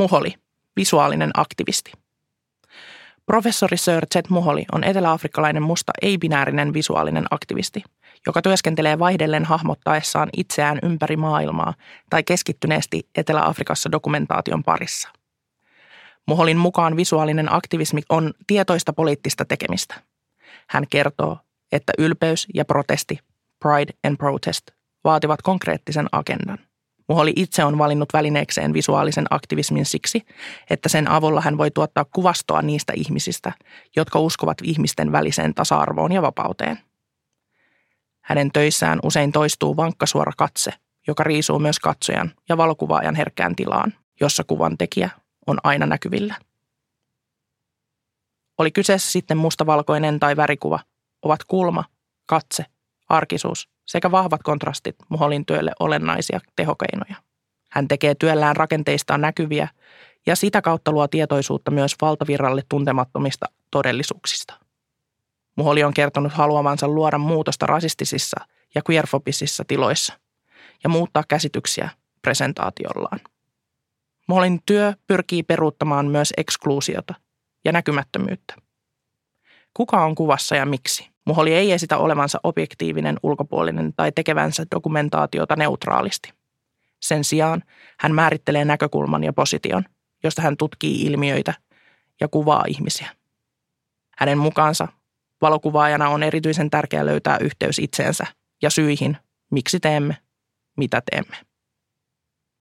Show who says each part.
Speaker 1: Muholi, visuaalinen aktivisti. Professori Sir Chet Muholi on eteläafrikkalainen musta ei-binäärinen visuaalinen aktivisti, joka työskentelee vaihdellen hahmottaessaan itseään ympäri maailmaa tai keskittyneesti Etelä-Afrikassa dokumentaation parissa. Muholin mukaan visuaalinen aktivismi on tietoista poliittista tekemistä. Hän kertoo, että ylpeys ja protesti, pride and protest, vaativat konkreettisen agendan. Muholi itse on valinnut välineekseen visuaalisen aktivismin siksi, että sen avulla hän voi tuottaa kuvastoa niistä ihmisistä, jotka uskovat ihmisten väliseen tasa-arvoon ja vapauteen. Hänen töissään usein toistuu vankkasuora katse, joka riisuu myös katsojan ja valokuvaajan herkkään tilaan, jossa kuvan tekijä on aina näkyvillä. Oli kyseessä sitten mustavalkoinen tai värikuva, ovat kulma, katse, arkisuus sekä vahvat kontrastit Muholin työlle olennaisia tehokeinoja. Hän tekee työllään rakenteistaan näkyviä ja sitä kautta luo tietoisuutta myös valtavirralle tuntemattomista todellisuuksista. Muholi on kertonut haluavansa luoda muutosta rasistisissa ja queerfobisissa tiloissa ja muuttaa käsityksiä presentaatiollaan. Muholin työ pyrkii peruuttamaan myös ekskluusiota ja näkymättömyyttä. Kuka on kuvassa ja miksi? Muholi ei esitä olevansa objektiivinen, ulkopuolinen tai tekevänsä dokumentaatiota neutraalisti. Sen sijaan hän määrittelee näkökulman ja position, josta hän tutkii ilmiöitä ja kuvaa ihmisiä. Hänen mukaansa valokuvaajana on erityisen tärkeää löytää yhteys itseensä ja syihin, miksi teemme, mitä teemme.